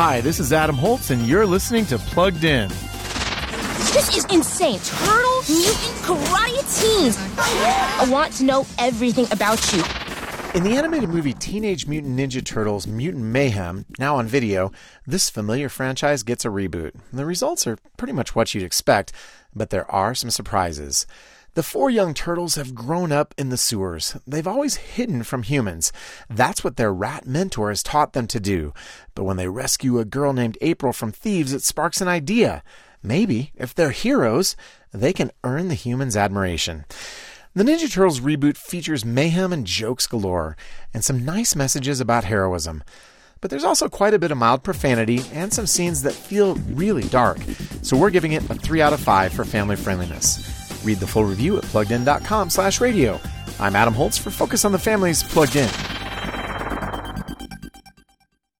Hi, this is Adam Holz, and you're listening to Plugged In. This is insane. Turtle, mutant, karate teens. I want to know everything about you. In the animated movie Teenage Mutant Ninja Turtles Mutant Mayhem, now on video, this familiar franchise gets a reboot. The results are pretty much what you'd expect, but there are some surprises. The four young turtles have grown up in the sewers. They've always hidden from humans. That's what their rat mentor has taught them to do. But when they rescue a girl named April from thieves, it sparks an idea. Maybe, if they're heroes, they can earn the humans' admiration. The Ninja Turtles reboot features mayhem and jokes galore, and some nice messages about heroism. But there's also quite a bit of mild profanity and some scenes that feel really dark, so we're giving it a 3 out of 5 for family friendliness. Read the full review at pluggedin.com slash radio. I'm Adam Holz for Focus on the Family's Plugged In.